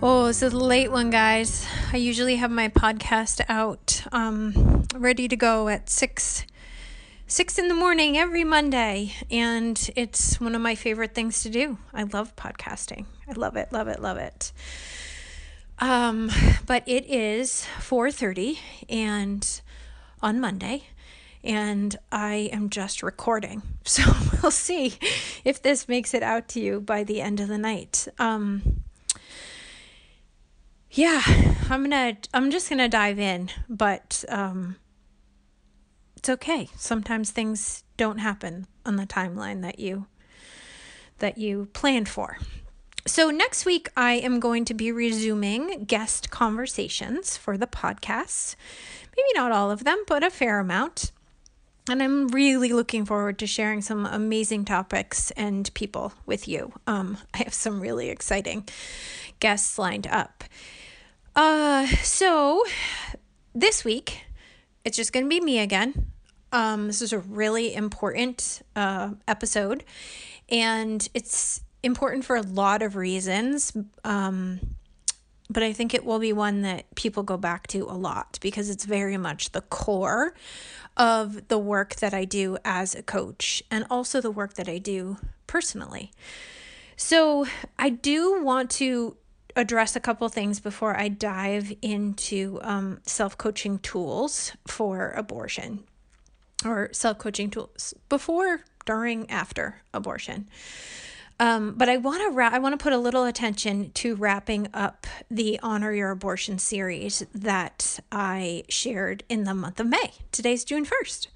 Oh, this is a late one, guys. I usually have my podcast out, um, ready to go at six, six in the morning every Monday, and it's one of my favorite things to do. I love podcasting. I love it, love it, love it. Um, but it is four thirty, and on Monday, and I am just recording. So we'll see if this makes it out to you by the end of the night. Um yeah, I'm gonna I'm just gonna dive in, but um it's okay. Sometimes things don't happen on the timeline that you that you planned for. So next week I am going to be resuming guest conversations for the podcast. Maybe not all of them, but a fair amount. And I'm really looking forward to sharing some amazing topics and people with you. Um, I have some really exciting guests lined up. Uh, so this week, it's just going to be me again. Um, this is a really important uh, episode, and it's important for a lot of reasons. Um, but I think it will be one that people go back to a lot because it's very much the core of the work that I do as a coach and also the work that I do personally. So, I do want to address a couple things before I dive into um, self coaching tools for abortion or self coaching tools before, during, after abortion. Um, but I want to ra- I want to put a little attention to wrapping up the Honor Your Abortion series that I shared in the month of May. Today's June first,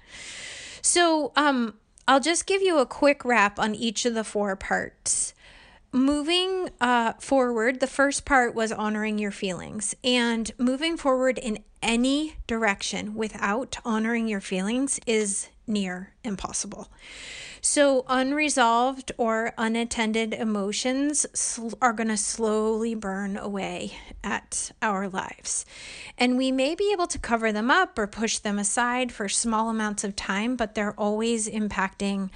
so um, I'll just give you a quick wrap on each of the four parts moving uh, forward, the first part was honoring your feelings. And moving forward in any direction without honoring your feelings is near impossible. So, unresolved or unattended emotions sl- are going to slowly burn away at our lives. And we may be able to cover them up or push them aside for small amounts of time, but they're always impacting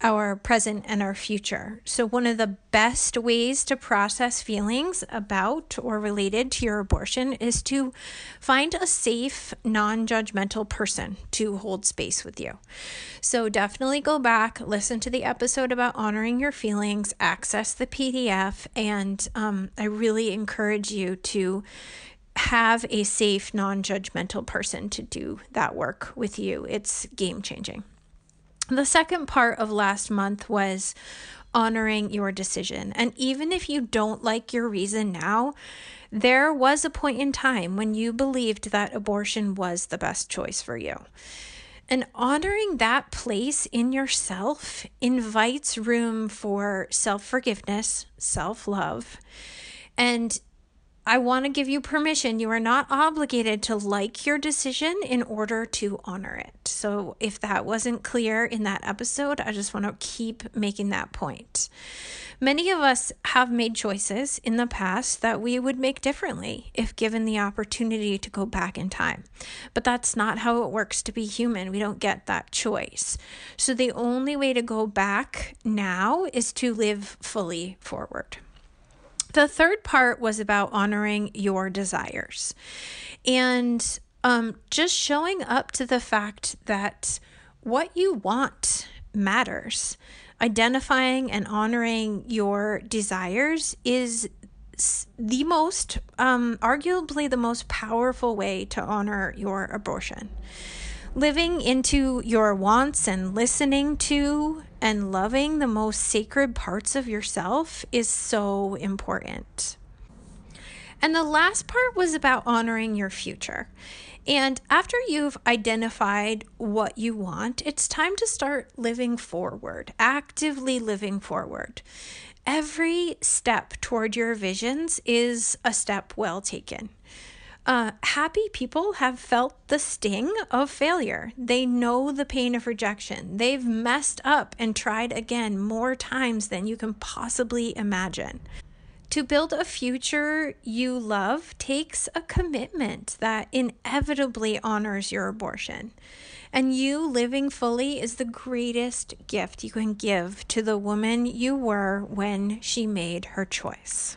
our present and our future. So, one of the best ways to process feelings about or related to your abortion is to find a safe, non judgmental person to hold space with you. So, definitely go back listen to the episode about honoring your feelings, access the PDF, and um, I really encourage you to have a safe, non judgmental person to do that work with you. It's game changing. The second part of last month was honoring your decision. And even if you don't like your reason now, there was a point in time when you believed that abortion was the best choice for you. And honoring that place in yourself invites room for self forgiveness, self love. And I want to give you permission. You are not obligated to like your decision in order to honor it. So, if that wasn't clear in that episode, I just want to keep making that point. Many of us have made choices in the past that we would make differently if given the opportunity to go back in time. But that's not how it works to be human. We don't get that choice. So the only way to go back now is to live fully forward. The third part was about honoring your desires and um, just showing up to the fact that what you want matters identifying and honoring your desires is the most, um, arguably, the most powerful way to honor your abortion. Living into your wants and listening to and loving the most sacred parts of yourself is so important. And the last part was about honoring your future. And after you've identified what you want, it's time to start living forward, actively living forward. Every step toward your visions is a step well taken. Uh, happy people have felt the sting of failure. They know the pain of rejection. They've messed up and tried again more times than you can possibly imagine. To build a future you love takes a commitment that inevitably honors your abortion. And you living fully is the greatest gift you can give to the woman you were when she made her choice.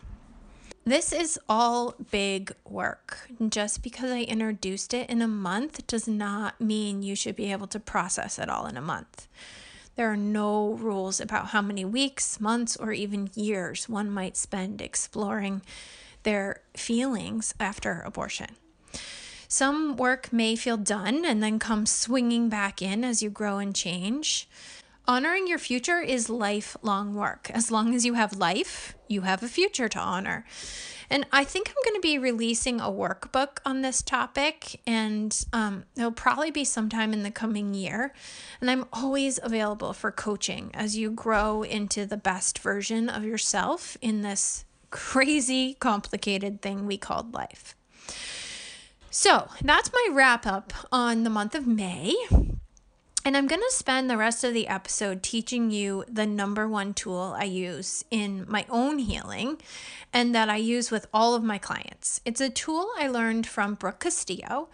This is all big work. Just because I introduced it in a month does not mean you should be able to process it all in a month. There are no rules about how many weeks, months, or even years one might spend exploring their feelings after abortion. Some work may feel done and then come swinging back in as you grow and change. Honoring your future is lifelong work. As long as you have life, you have a future to honor. And I think I'm going to be releasing a workbook on this topic, and um, it'll probably be sometime in the coming year. And I'm always available for coaching as you grow into the best version of yourself in this crazy, complicated thing we called life. So that's my wrap up on the month of May. And I'm going to spend the rest of the episode teaching you the number one tool I use in my own healing and that I use with all of my clients. It's a tool I learned from Brooke Castillo.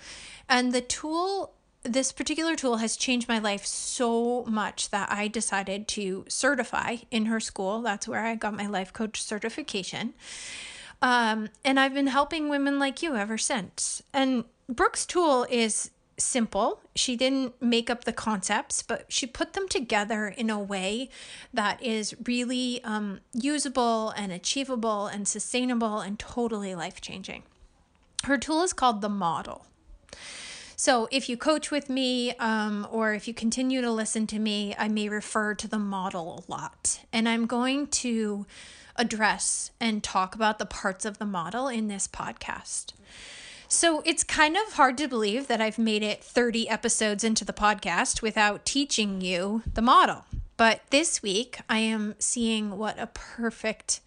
And the tool, this particular tool, has changed my life so much that I decided to certify in her school. That's where I got my life coach certification. Um, and I've been helping women like you ever since. And Brooke's tool is simple. She didn't make up the concepts, but she put them together in a way that is really um, usable and achievable and sustainable and totally life changing. Her tool is called the model. So, if you coach with me um, or if you continue to listen to me, I may refer to the model a lot. And I'm going to address and talk about the parts of the model in this podcast. So it's kind of hard to believe that I've made it 30 episodes into the podcast without teaching you the model. But this week, I am seeing what a perfect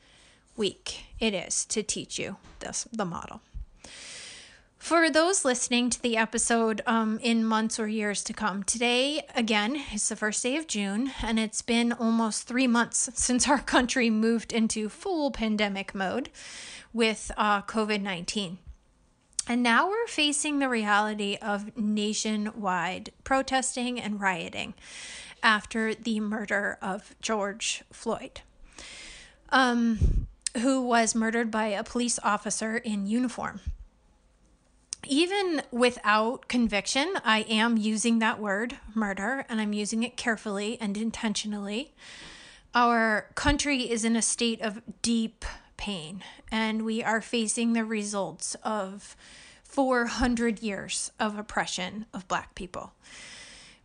week it is to teach you this the model. For those listening to the episode um, in months or years to come, today again is the first day of June, and it's been almost three months since our country moved into full pandemic mode with uh, COVID 19. And now we're facing the reality of nationwide protesting and rioting after the murder of George Floyd, um, who was murdered by a police officer in uniform. Even without conviction, I am using that word, murder, and I'm using it carefully and intentionally. Our country is in a state of deep pain, and we are facing the results of 400 years of oppression of Black people.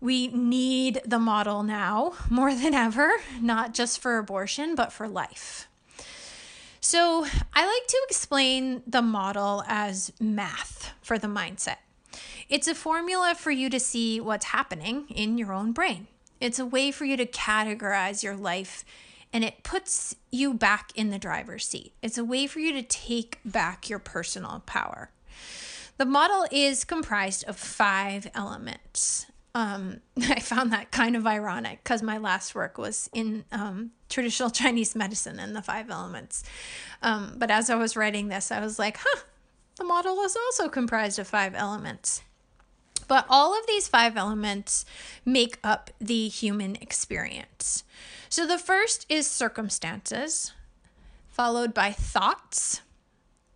We need the model now more than ever, not just for abortion, but for life. So, I like to explain the model as math for the mindset. It's a formula for you to see what's happening in your own brain. It's a way for you to categorize your life and it puts you back in the driver's seat. It's a way for you to take back your personal power. The model is comprised of five elements. Um, I found that kind of ironic because my last work was in um, traditional Chinese medicine and the five elements. Um, but as I was writing this, I was like, huh, the model is also comprised of five elements. But all of these five elements make up the human experience. So the first is circumstances, followed by thoughts,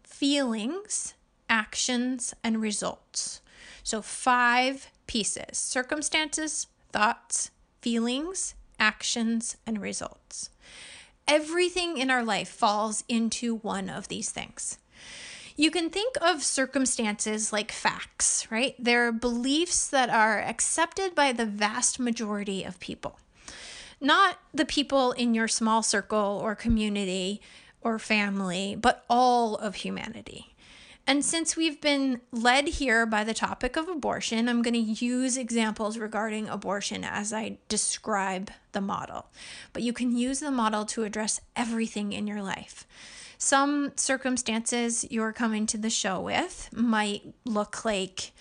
feelings, actions, and results. So, five pieces circumstances, thoughts, feelings, actions, and results. Everything in our life falls into one of these things. You can think of circumstances like facts, right? They're beliefs that are accepted by the vast majority of people. Not the people in your small circle or community or family, but all of humanity. And since we've been led here by the topic of abortion, I'm going to use examples regarding abortion as I describe the model. But you can use the model to address everything in your life. Some circumstances you're coming to the show with might look like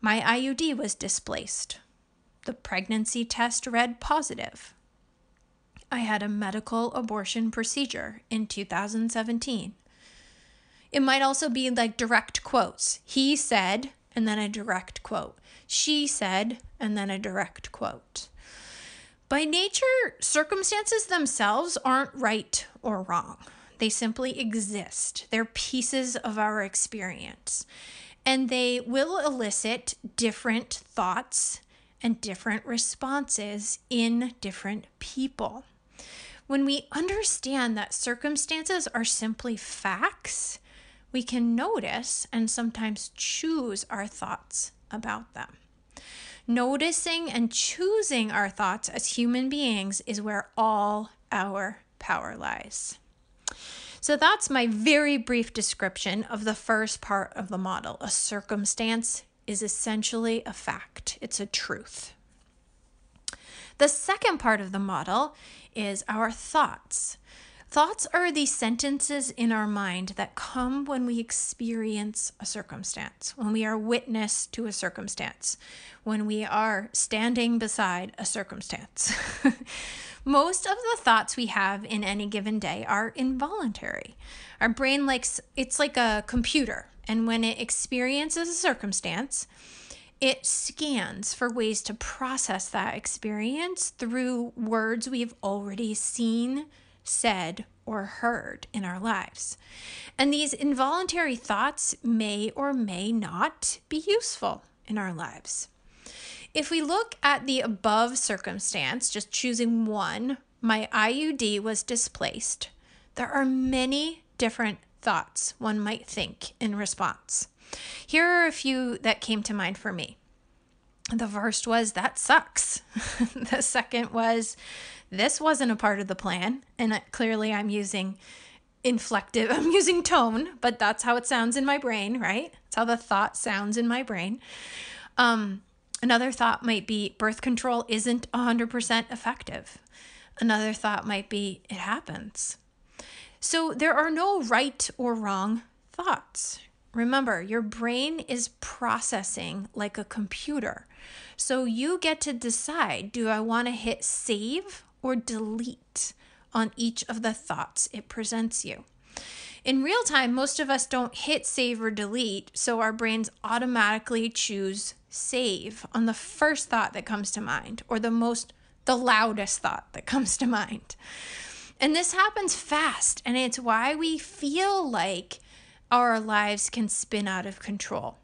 my IUD was displaced. The pregnancy test read positive. I had a medical abortion procedure in 2017. It might also be like direct quotes. He said, and then a direct quote. She said, and then a direct quote. By nature, circumstances themselves aren't right or wrong. They simply exist. They're pieces of our experience. And they will elicit different thoughts and different responses in different people. When we understand that circumstances are simply facts, we can notice and sometimes choose our thoughts about them. Noticing and choosing our thoughts as human beings is where all our power lies. So that's my very brief description of the first part of the model. A circumstance is essentially a fact, it's a truth. The second part of the model is our thoughts. Thoughts are the sentences in our mind that come when we experience a circumstance, when we are witness to a circumstance, when we are standing beside a circumstance. Most of the thoughts we have in any given day are involuntary. Our brain likes it's like a computer, and when it experiences a circumstance, it scans for ways to process that experience through words we've already seen, said, or heard in our lives. And these involuntary thoughts may or may not be useful in our lives. If we look at the above circumstance, just choosing one, my IUD was displaced, there are many different thoughts one might think in response. Here are a few that came to mind for me. The first was, that sucks. the second was, this wasn't a part of the plan. And clearly, I'm using inflective, I'm using tone, but that's how it sounds in my brain, right? That's how the thought sounds in my brain. Um, another thought might be, birth control isn't 100% effective. Another thought might be, it happens. So there are no right or wrong thoughts. Remember, your brain is processing like a computer. So you get to decide do I want to hit save or delete on each of the thoughts it presents you? In real time, most of us don't hit save or delete, so our brains automatically choose save on the first thought that comes to mind or the most the loudest thought that comes to mind. And this happens fast, and it's why we feel like our lives can spin out of control.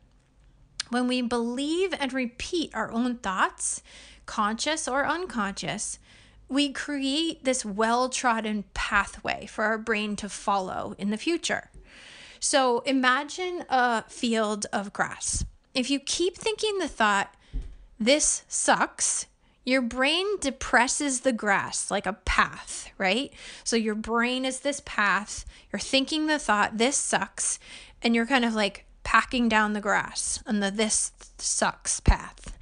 When we believe and repeat our own thoughts, conscious or unconscious, we create this well trodden pathway for our brain to follow in the future. So imagine a field of grass. If you keep thinking the thought, this sucks, your brain depresses the grass like a path, right? So your brain is this path. You're thinking the thought, this sucks, and you're kind of like packing down the grass on the this sucks path.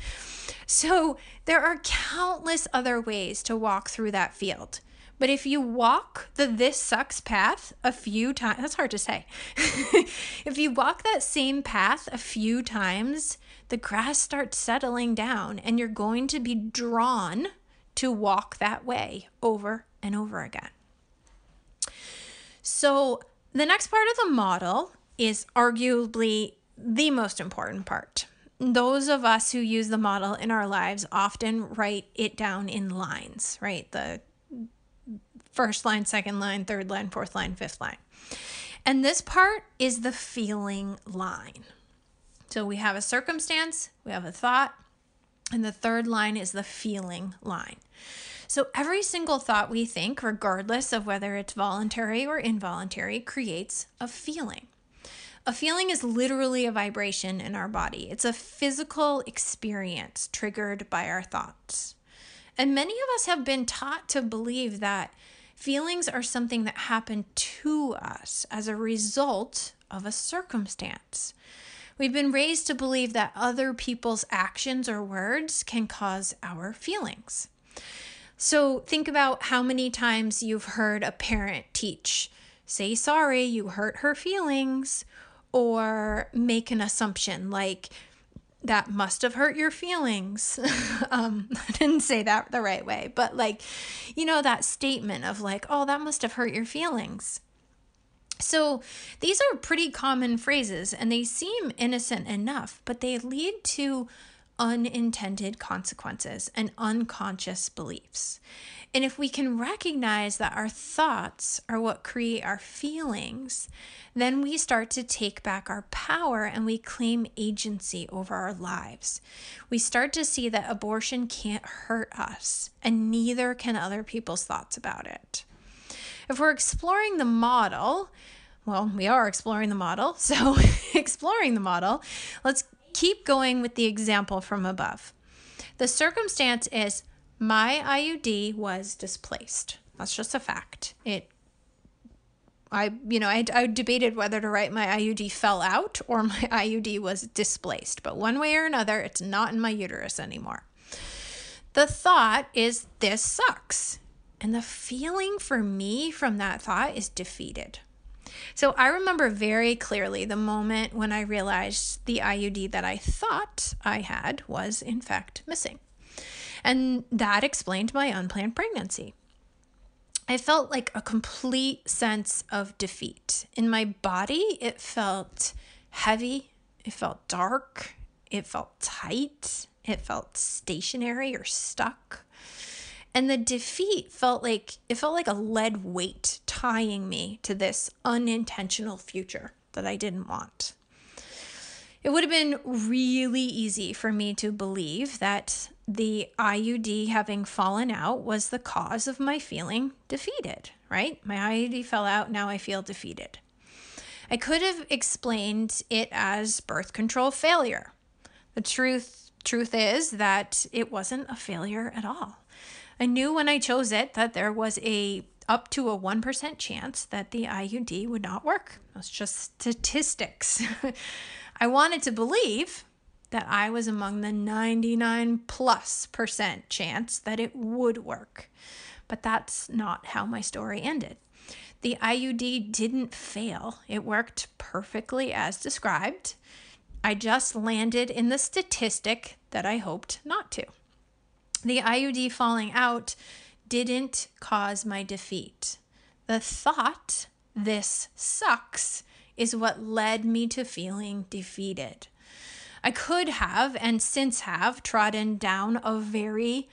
So there are countless other ways to walk through that field. But if you walk the this sucks path a few times, that's hard to say. if you walk that same path a few times, the grass starts settling down and you're going to be drawn to walk that way over and over again. So, the next part of the model is arguably the most important part. Those of us who use the model in our lives often write it down in lines, right? The first line, second line, third line, fourth line, fifth line. And this part is the feeling line. So we have a circumstance, we have a thought, and the third line is the feeling line. So every single thought we think, regardless of whether it's voluntary or involuntary, creates a feeling. A feeling is literally a vibration in our body. It's a physical experience triggered by our thoughts. And many of us have been taught to believe that Feelings are something that happen to us as a result of a circumstance. We've been raised to believe that other people's actions or words can cause our feelings. So think about how many times you've heard a parent teach, say sorry, you hurt her feelings, or make an assumption like, that must have hurt your feelings. um, I didn't say that the right way, but like, you know, that statement of like, oh, that must have hurt your feelings. So these are pretty common phrases and they seem innocent enough, but they lead to unintended consequences and unconscious beliefs. And if we can recognize that our thoughts are what create our feelings, then we start to take back our power and we claim agency over our lives. We start to see that abortion can't hurt us, and neither can other people's thoughts about it. If we're exploring the model, well, we are exploring the model. So, exploring the model, let's keep going with the example from above. The circumstance is my IUD was displaced. That's just a fact. It I, you know, I, I debated whether to write my IUD fell out or my IUD was displaced, but one way or another, it's not in my uterus anymore. The thought is, this sucks. And the feeling for me from that thought is defeated. So I remember very clearly the moment when I realized the IUD that I thought I had was, in fact, missing. And that explained my unplanned pregnancy. I felt like a complete sense of defeat. In my body, it felt heavy, it felt dark, it felt tight, it felt stationary or stuck. And the defeat felt like it felt like a lead weight tying me to this unintentional future that I didn't want. It would have been really easy for me to believe that the IUD having fallen out was the cause of my feeling defeated, right? My IUD fell out, now I feel defeated. I could have explained it as birth control failure. The truth truth is that it wasn't a failure at all. I knew when I chose it that there was a up to a 1% chance that the IUD would not work. That's just statistics. I wanted to believe that I was among the 99 plus percent chance that it would work. But that's not how my story ended. The IUD didn't fail, it worked perfectly as described. I just landed in the statistic that I hoped not to. The IUD falling out didn't cause my defeat. The thought, this sucks, is what led me to feeling defeated. I could have and since have trodden down a very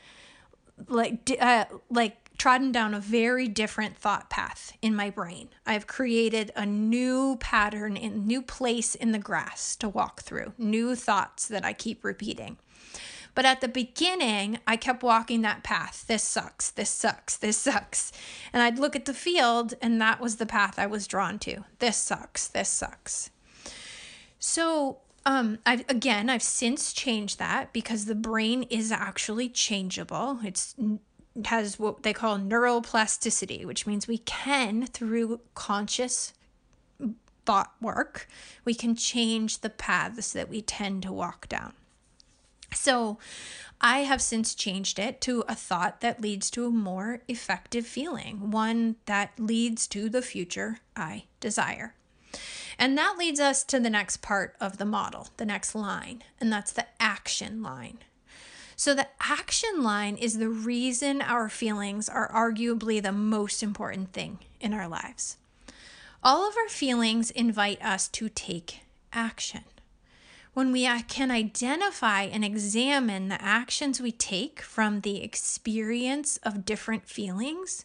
like uh, like trodden down a very different thought path in my brain. I've created a new pattern in new place in the grass to walk through, new thoughts that I keep repeating. But at the beginning, I kept walking that path. This sucks. This sucks. This sucks. And I'd look at the field, and that was the path I was drawn to. This sucks. This sucks. So um, I've again, I've since changed that because the brain is actually changeable. It's has what they call neuroplasticity, which means we can, through conscious thought work, we can change the paths that we tend to walk down. So, I have since changed it to a thought that leads to a more effective feeling, one that leads to the future I desire. And that leads us to the next part of the model, the next line, and that's the action line. So, the action line is the reason our feelings are arguably the most important thing in our lives. All of our feelings invite us to take action. When we can identify and examine the actions we take from the experience of different feelings,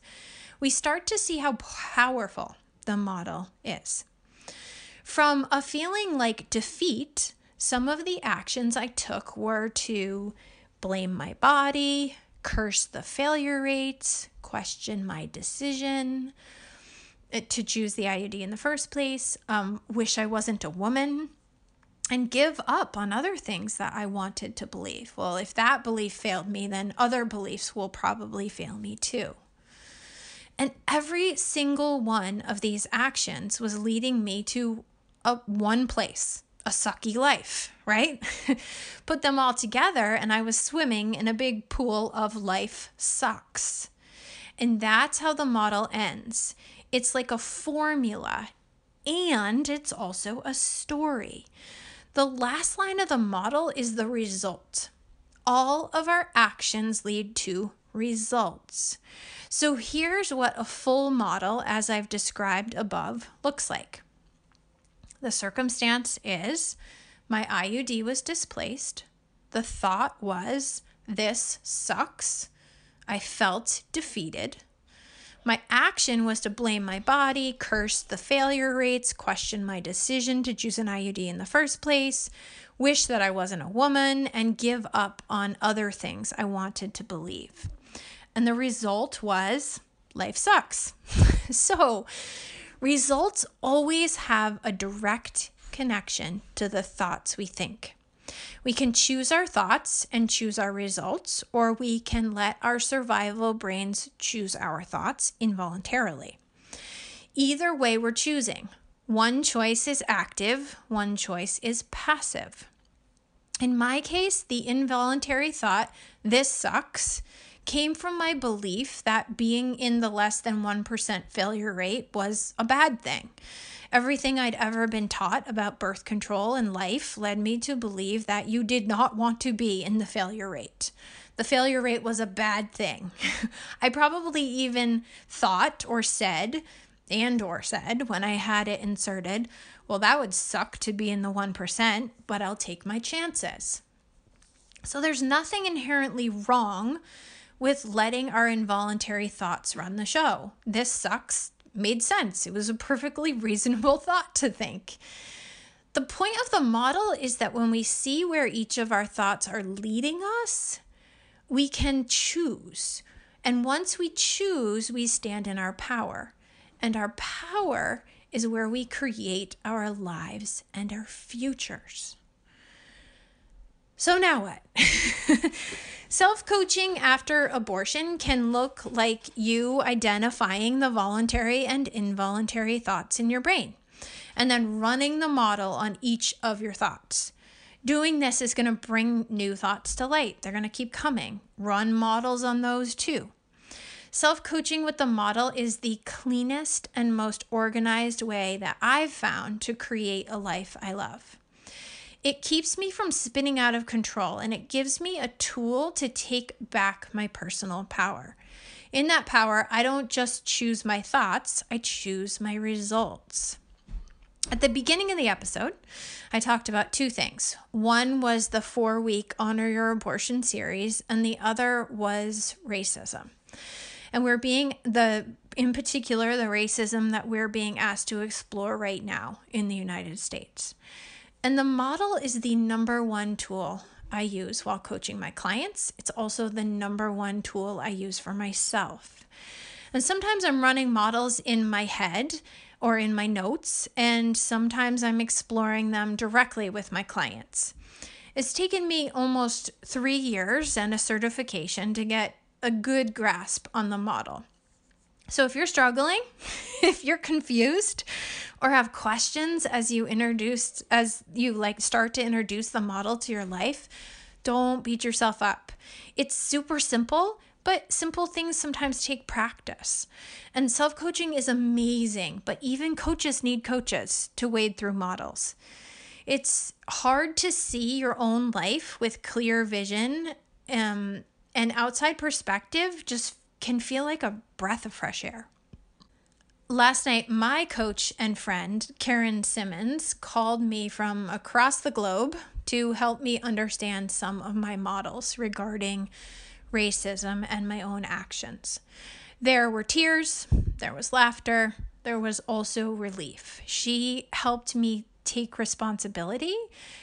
we start to see how powerful the model is. From a feeling like defeat, some of the actions I took were to blame my body, curse the failure rates, question my decision uh, to choose the IUD in the first place, um, wish I wasn't a woman, and give up on other things that I wanted to believe. Well, if that belief failed me, then other beliefs will probably fail me too. And every single one of these actions was leading me to a one place, a sucky life, right? Put them all together, and I was swimming in a big pool of life sucks. And that's how the model ends. It's like a formula, and it's also a story. The last line of the model is the result. All of our actions lead to results. So here's what a full model, as I've described above, looks like. The circumstance is my IUD was displaced. The thought was, this sucks. I felt defeated. My action was to blame my body, curse the failure rates, question my decision to choose an IUD in the first place, wish that I wasn't a woman, and give up on other things I wanted to believe. And the result was life sucks. so, results always have a direct connection to the thoughts we think. We can choose our thoughts and choose our results, or we can let our survival brains choose our thoughts involuntarily. Either way, we're choosing. One choice is active, one choice is passive. In my case, the involuntary thought, this sucks, came from my belief that being in the less than 1% failure rate was a bad thing. Everything I'd ever been taught about birth control and life led me to believe that you did not want to be in the failure rate. The failure rate was a bad thing. I probably even thought or said and or said when I had it inserted, well that would suck to be in the 1%, but I'll take my chances. So there's nothing inherently wrong with letting our involuntary thoughts run the show. This sucks made sense. It was a perfectly reasonable thought to think. The point of the model is that when we see where each of our thoughts are leading us, we can choose. And once we choose, we stand in our power. And our power is where we create our lives and our futures. So now what? Self coaching after abortion can look like you identifying the voluntary and involuntary thoughts in your brain and then running the model on each of your thoughts. Doing this is going to bring new thoughts to light. They're going to keep coming. Run models on those too. Self coaching with the model is the cleanest and most organized way that I've found to create a life I love. It keeps me from spinning out of control and it gives me a tool to take back my personal power. In that power, I don't just choose my thoughts, I choose my results. At the beginning of the episode, I talked about two things. One was the four week Honor Your Abortion series, and the other was racism. And we're being the, in particular, the racism that we're being asked to explore right now in the United States. And the model is the number one tool I use while coaching my clients. It's also the number one tool I use for myself. And sometimes I'm running models in my head or in my notes, and sometimes I'm exploring them directly with my clients. It's taken me almost three years and a certification to get a good grasp on the model. So if you're struggling, if you're confused or have questions as you introduce as you like start to introduce the model to your life, don't beat yourself up. It's super simple, but simple things sometimes take practice. And self-coaching is amazing, but even coaches need coaches to wade through models. It's hard to see your own life with clear vision um, and outside perspective just can feel like a breath of fresh air. Last night, my coach and friend, Karen Simmons, called me from across the globe to help me understand some of my models regarding racism and my own actions. There were tears, there was laughter, there was also relief. She helped me take responsibility.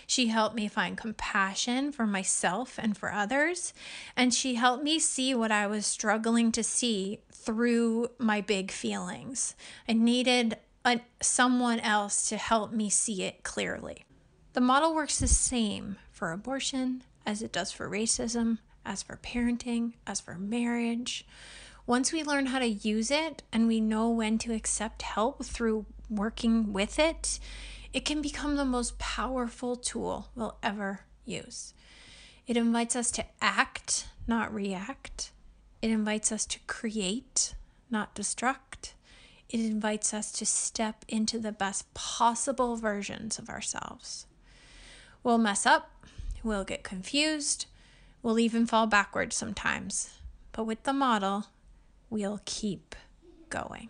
She helped me find compassion for myself and for others. And she helped me see what I was struggling to see through my big feelings. I needed a, someone else to help me see it clearly. The model works the same for abortion as it does for racism, as for parenting, as for marriage. Once we learn how to use it and we know when to accept help through working with it, it can become the most powerful tool we'll ever use. It invites us to act, not react. It invites us to create, not destruct. It invites us to step into the best possible versions of ourselves. We'll mess up, we'll get confused, we'll even fall backwards sometimes. But with the model, we'll keep going.